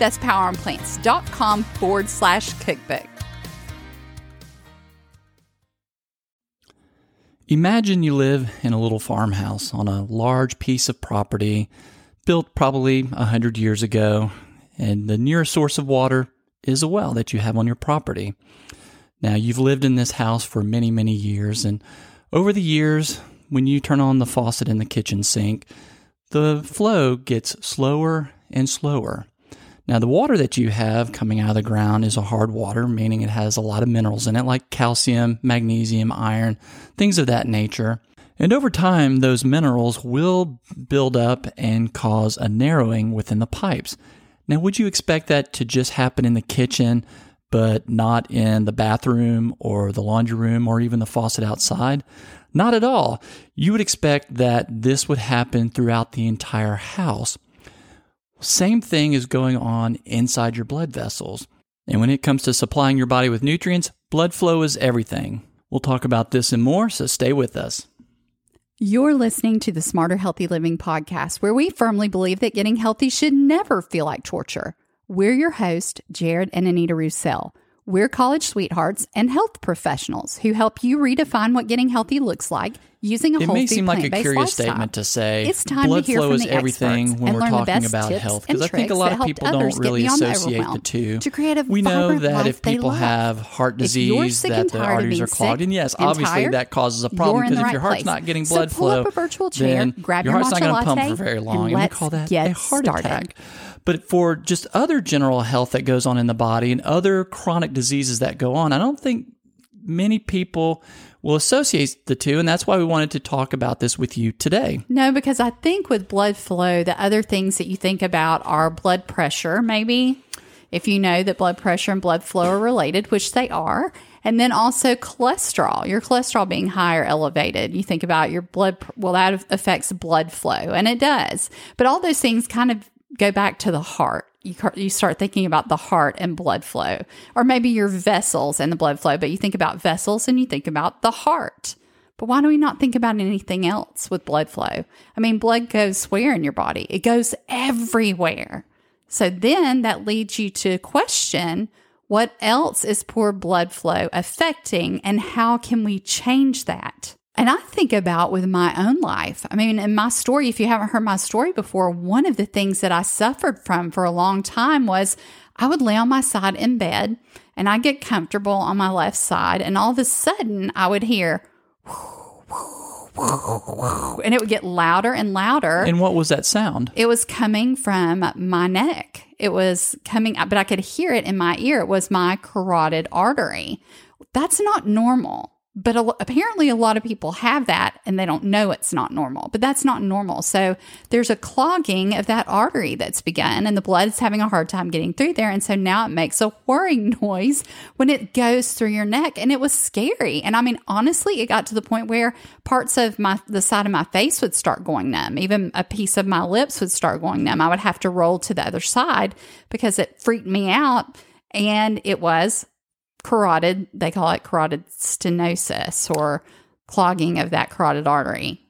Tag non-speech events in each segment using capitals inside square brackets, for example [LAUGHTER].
That's poweronplants.com forward slash cookbook. Imagine you live in a little farmhouse on a large piece of property built probably a hundred years ago, and the nearest source of water is a well that you have on your property. Now, you've lived in this house for many, many years, and over the years, when you turn on the faucet in the kitchen sink, the flow gets slower and slower. Now, the water that you have coming out of the ground is a hard water, meaning it has a lot of minerals in it, like calcium, magnesium, iron, things of that nature. And over time, those minerals will build up and cause a narrowing within the pipes. Now, would you expect that to just happen in the kitchen, but not in the bathroom or the laundry room or even the faucet outside? Not at all. You would expect that this would happen throughout the entire house. Same thing is going on inside your blood vessels. And when it comes to supplying your body with nutrients, blood flow is everything. We'll talk about this and more, so stay with us. You're listening to the Smarter Healthy Living podcast, where we firmly believe that getting healthy should never feel like torture. We're your host, Jared and Anita Roussel. We're college sweethearts and health professionals who help you redefine what getting healthy looks like using a it whole may food seem like a curious lifestyle. statement to say It's time blood to hear flow from is the everything when and we're the talking about health because I think a lot of people don't really associate the overwhelm two. to create a we know that if people have heart disease, that and the arteries are clogged, and yes, and obviously tired, that causes a problem the because if right your heart's place. not getting So blood pull flow, up a virtual chair, then grab your your heart's not going to pump for very and long, and, we let's call that a heart attack. But for just other general health that goes on in the body and other chronic diseases that go on, I don't think many people will associate the two, and that's why we wanted to talk about this with you today. No, because I think with blood flow, the other things that you think about are blood pressure, maybe, if you know that blood pressure and blood flow are related, which they are. And then also cholesterol, your cholesterol being high or elevated. You think about your blood, well, that affects blood flow, and it does. But all those things kind of go back to the heart. You, you start thinking about the heart and blood flow, or maybe your vessels and the blood flow, but you think about vessels and you think about the heart. But why do we not think about anything else with blood flow? I mean, blood goes where in your body? It goes everywhere. So then that leads you to question what else is poor blood flow affecting and how can we change that? And I think about with my own life. I mean, in my story, if you haven't heard my story before, one of the things that I suffered from for a long time was I would lay on my side in bed and I'd get comfortable on my left side, and all of a sudden I would hear, and it would get louder and louder. And what was that sound? It was coming from my neck. It was coming, but I could hear it in my ear. It was my carotid artery. That's not normal. But a, apparently, a lot of people have that and they don't know it's not normal. But that's not normal. So there's a clogging of that artery that's begun, and the blood is having a hard time getting through there. And so now it makes a whirring [LAUGHS] noise when it goes through your neck, and it was scary. And I mean, honestly, it got to the point where parts of my the side of my face would start going numb. Even a piece of my lips would start going numb. I would have to roll to the other side because it freaked me out. And it was carotid, they call it carotid stenosis or clogging of that carotid artery.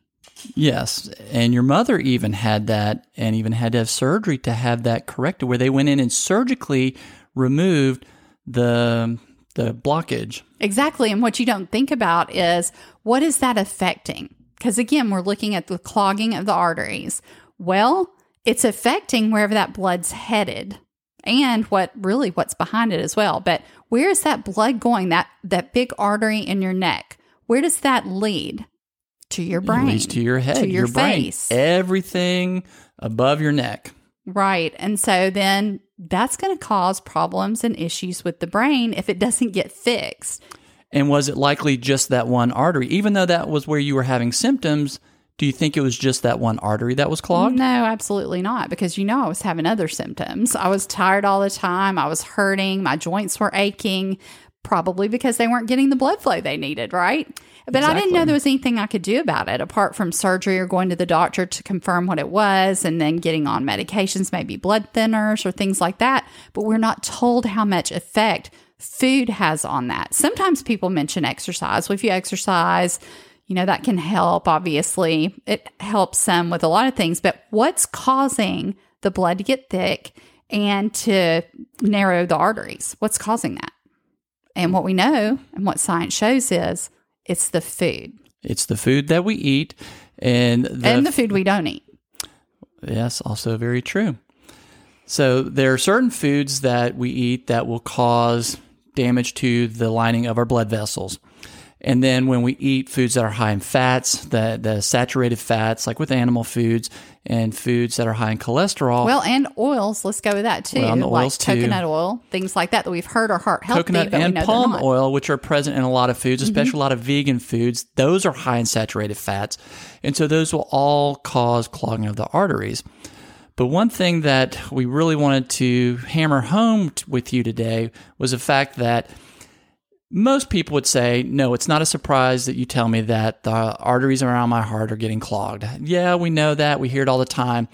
Yes, and your mother even had that, and even had to have surgery to have that corrected, where they went in and surgically removed the the blockage. Exactly. And what you don't think about is what is that affecting? Because again, we're looking at the clogging of the arteries. Well, it's affecting wherever that blood's headed and what really what's behind it as well. But where is that blood going? That that big artery in your neck. Where does that lead? to your brain, It leads to your head, to your, brain, face. everything above your neck. Right. And so then that's going to cause problems and issues with the brain if it doesn't get fixed. And was it likely just that one artery? Even though that was where you were having symptoms, do you think it was just that one artery that was clogged? No, absolutely not. Because you know, I was having other symptoms. I was tired all the time. I was hurting. My joints were aching, probably because they weren't getting the blood flow they needed, right? But I didn't know there was anything I could do about it apart from surgery or going to the doctor to confirm what it was and then getting on medications, maybe blood thinners or things like that. But we're not told how much effect food has on that. Sometimes people mention exercise. Well, if you exercise, you know, that can help, obviously. It helps some with a lot of things, but what's causing the blood to get thick and to narrow the arteries? What's causing that? And what we know and what science shows is it's the food It's the food that we eat, and the, and the food we don't eat. yes, also very true. So there are certain foods that we eat that will cause damage to the lining of our blood vessels. And then when we eat foods that are high in fats, the, the saturated fats, like with animal foods, and foods that are high in cholesterol, Well, and oils. Let's go with that too. Well, like oils, too. coconut oil, things like that that we've heard are heart healthy, coconut and palm. Mm-hmm. oil, which are present in a lot of foods, especially a lot of vegan foods, those are high in saturated fats. And so those will all cause clogging of the arteries. But one thing that we really wanted to hammer home t- with you today was the fact that most people would say, no, it's not a surprise that you tell me that the arteries around my heart are getting clogged. Yeah, we know that. We hear it all the time.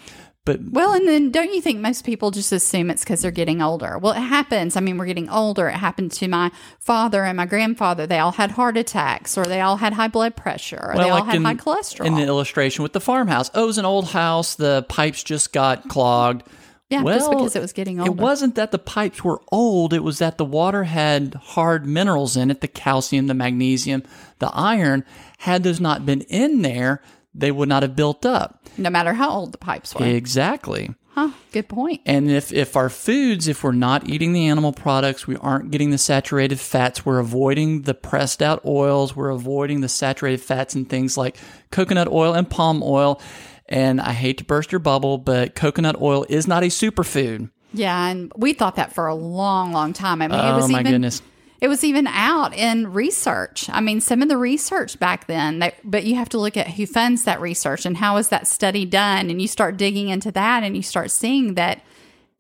But Well, and then don't you think most people just assume it's because they're getting older? Well, it happens. I mean, we're getting older. It happened to my father and my grandfather. They all had heart attacks, or they all had high blood pressure, or they all had high cholesterol. In the illustration with the farmhouse, oh, it was an old house. The pipes just got clogged. Yeah, well, just because it was getting older. It wasn't that the pipes were old. It was that the water had hard minerals in it the calcium, the magnesium, the iron. Had those not been in there, they would not have built up. no matter how old the pipes were. Exactly. huh? Good point. And if, if our foods, if we're not eating the animal products, we aren't getting the saturated fats, we're avoiding the pressed out oils, we're avoiding the saturated fats and things like coconut oil and palm oil. And I hate to burst your bubble, but coconut oil is not a superfood. Yeah, and we thought that for a long, long time. I mean, it Oh, was my even, goodness. It was even out in research. I mean, some of the research back then, that, but you have to look at who funds that research and how is that study done. And you start digging into that and you start seeing that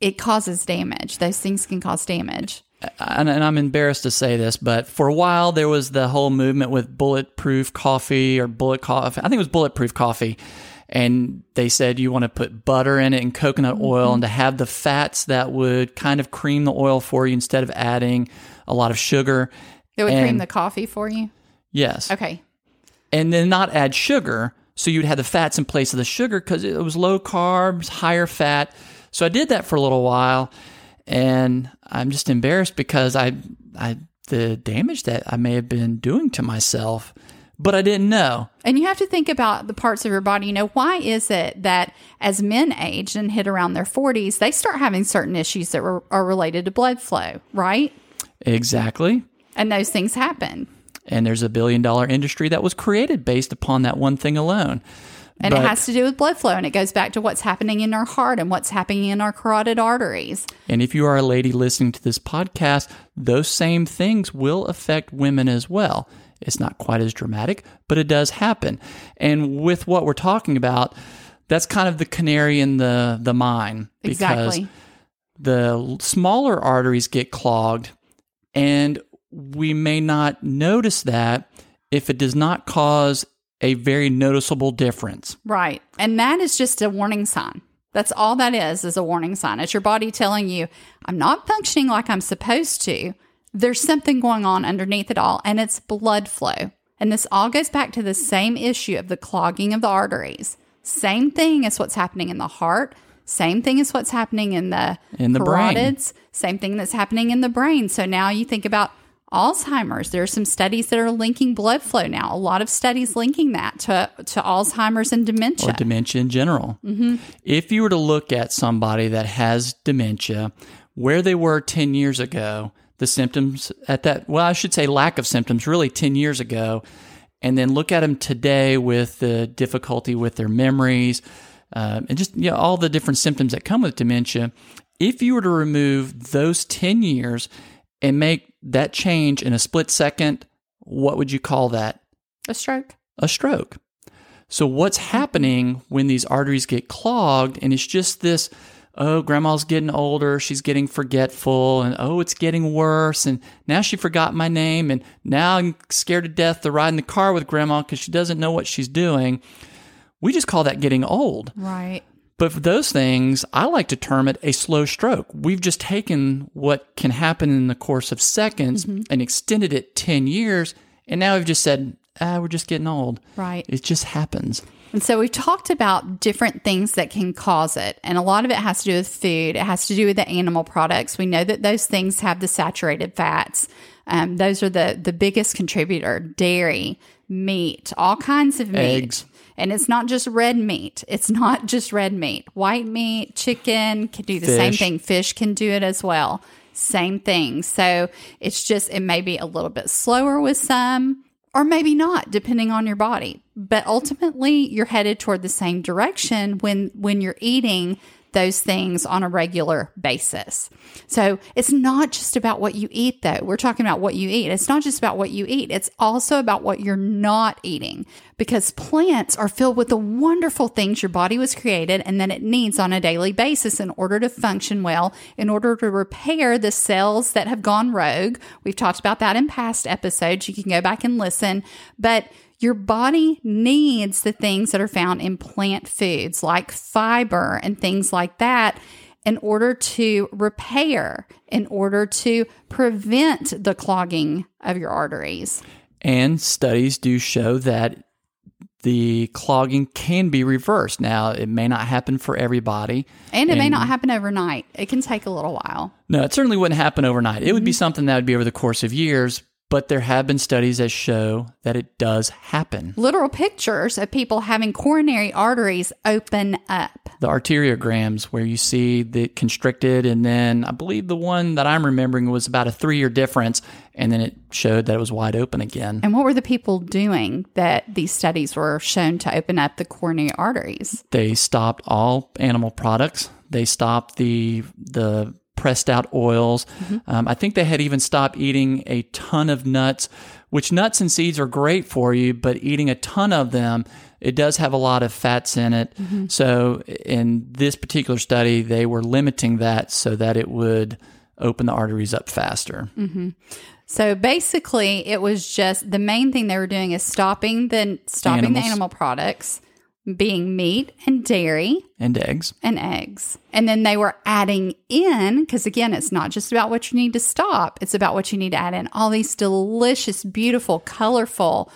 it causes damage. Those things can cause damage. and, and I'm embarrassed to say this, but for a while there was the whole movement with bulletproof coffee or bullet coffee. I think it was bulletproof coffee. And they said you want to put butter in it and coconut oil mm-hmm. and to have the fats that would kind of cream the oil for you instead of adding a lot of sugar. It would cream the coffee for you. Yes. Okay. And then not add sugar. So you'd have the fats in place of the sugar because it was low carbs, higher fat. So I did that for a little while. And I'm just embarrassed because I, I, the damage that I may have been doing to myself, but I didn't know. And you have to think about the parts of your body. You know, why is it that as men age and hit around their 40s, they start having certain issues that were, are related to blood flow, right? Exactly. And those things happen. And there's a billion dollar industry that was created based upon that one thing alone. And But- it has to do with blood flow. And it goes back to what's happening in our heart and what's happening in our carotid arteries. And if you are a lady listening to this podcast, those same things will affect women as well. It's not quite as dramatic, but it does happen. And with what we're talking about, that's kind of the canary in the, the mine. Because Exactly. the smaller arteries get clogged, and we may not notice that if it does not cause a very noticeable difference. Right. And that is just a warning sign. That's all that is, is a warning sign. It's your body telling you, I'm not functioning like I'm supposed to. There's something going on underneath it all, and it's blood flow. And this all goes back to the same issue of the clogging of the arteries. Same thing as what's happening in the heart. Same thing as what's happening in the In the brain. Same thing that's happening in the brain. So now you think about Alzheimer's. There are some studies that are linking blood flow now. A lot of studies linking that to, to Alzheimer's and dementia. or dementia in general. Mm-hmm. If you were to look at somebody that has dementia, where they were 10 years ago, the symptoms at that, well, I should say lack of symptoms really 10 years ago, and then look at them today with the difficulty with their memories um, and just you know, all the different symptoms that come with dementia, if you were to remove those 10 years and make that change in a split second, what would you call that? A stroke. A stroke. So, what's happening when these arteries get clogged and it's just this, oh, grandma's getting older, she's getting forgetful, and oh, it's getting worse, and now she forgot my name, and now I'm scared to death to ride in the car with grandma because she doesn't know what she's doing. We just call that getting old. Right. But for those things, I like to term it a slow stroke. We've just taken what can happen in the course of seconds and extended it 10 years. And now we've just said, ah, we're just getting old. Right. It just happens. And so we've talked about different things that can cause it. And a lot of it has to do with food, it has to do with the animal products. We know that those things have the saturated fats. Um, those are the, the biggest contributor dairy, meat, all kinds of meat. Eggs. And it's not just red meat. It's not just red meat. White meat, chicken can do the same thing. Fish can do it as well. Same thing. So it's just, it may be a little bit slower with some or maybe not depending on your body. But ultimately you're headed toward the same direction when when you're eating those things on a regular basis. So it's not just about what you eat, though. We're talking about what you eat. It's not just about what you eat, it's also about what you're not eating because plants are filled with the wonderful things your body was created and that it needs on a daily basis in order to function well, in order to repair the cells that have gone rogue. We've talked about that in past episodes. You can go back and listen. But your body needs the things that are found in plant foods like fiber and things like that in order to repair, in order to prevent the clogging of your arteries. And studies do show that the clogging can be reversed. Now, it may not happen for everybody. And it may not happen overnight, it can take a little while. No, it certainly wouldn't happen overnight. It would be mm-hmm. something that would be over the course of years, but there have been studies that show that it does happen. Literal pictures of people having coronary arteries open up. The arteriograms, where you see the constricted, and then I believe the one that I'm remembering was about a three year difference, and then it showed that it was wide open again. And what were the people doing that these studies were shown to open up the coronary arteries? They stopped all animal products. They stopped the the pressed out oils. Mm-hmm. Um, I think they had even stopped eating a ton of nuts, which nuts and seeds are great for you, but eating a ton of them, it does have a lot of fats in it. Mm-hmm. So in this particular study, they were limiting that so that it would open the arteries up faster. Mm-hmm. So basically, it was just the main thing they were doing is stopping the stopping the animal products, being meat and dairy And eggs. and eggs, and then they were adding in because again, it's not just about what you need to stop; it's about what you need to add in. All these delicious, beautiful, colorful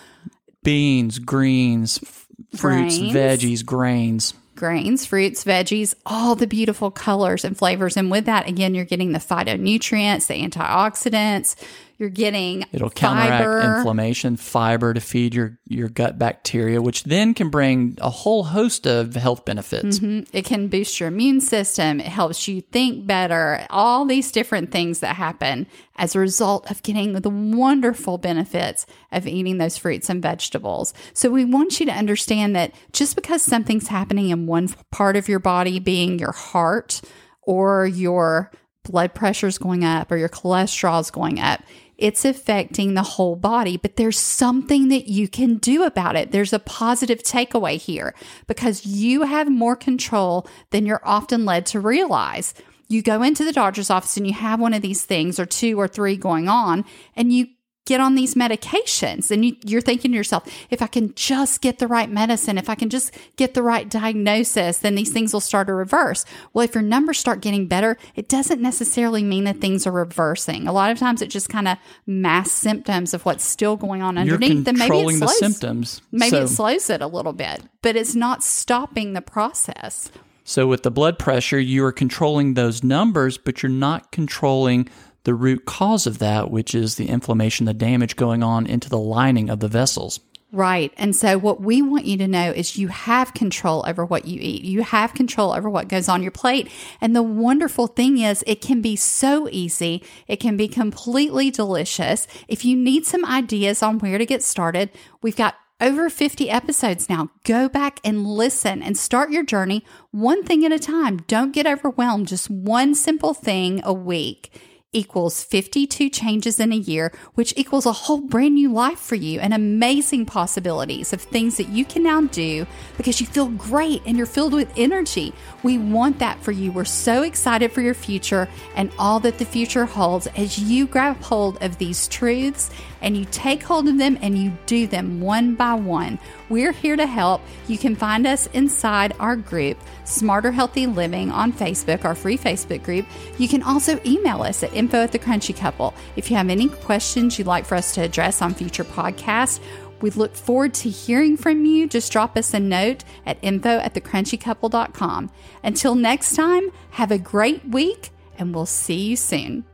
Beans, greens, f- fruits, Grains. veggies, grains. grains, fruits, veggies, all the beautiful colors and flavors. And with that, again, you're getting the phytonutrients, the antioxidants. You're getting It'll counteract fiber. inflammation, fiber to feed your, your gut bacteria, which then can bring a whole host of health benefits. Mm-hmm. It can boost your immune system. It helps you think better. All these different things that happen as a result of getting the wonderful benefits of eating those fruits and vegetables. So we want you to understand that just because something's happening in one part of your body, being your heart or your blood pressure's going up or your cholesterol's going up, it's affecting the whole body, but there's something that you can do about it. There's a positive takeaway here because you have more control than you're often led to realize. You go into the doctor's office and you have one of these things or two or three going on, and you get on these medications and you, you're thinking to yourself, if I can just get the right medicine, if I can just get the right diagnosis, then these things will start to reverse. Well, if your numbers start getting better, it doesn't necessarily mean that things are reversing. A lot of times it just kind of masks symptoms of what's still going on underneath. and maybe it controlling the slows, symptoms. maybe so, it slows it a little bit, but it's not stopping the process. so with the blood pressure, you are controlling those numbers, but you're not controlling the root cause of that, which is the inflammation, the damage going on into the lining of the vessels. Right. And so, what we want you to know is you have control over what you eat. You have control over what goes on your plate. And the wonderful thing is, it can be so easy. It can be completely delicious. If you need some ideas on where to get started, we've got over 50 episodes now. Go back and listen and start your journey one thing at a time. Don't get overwhelmed. Just one simple thing a week equals 52 changes in a year, which equals a whole brand new life for you and amazing possibilities of things that you can now do because you feel great and you're filled with energy. We want that for you. We're so excited for your future and all that the future holds as you grab hold of these truths and you take hold of them and you do them one by one. We're here to help. You can find us inside our group, Smarter Healthy Living, on Facebook, our free Facebook group. You can also email us at info at the crunchy couple. If you have any questions you'd like for us to address on future podcasts, we look forward to hearing from you. Just drop us a note at info at the crunchy thecrunchycouple.com. Until next time, have a great week and we'll see you soon.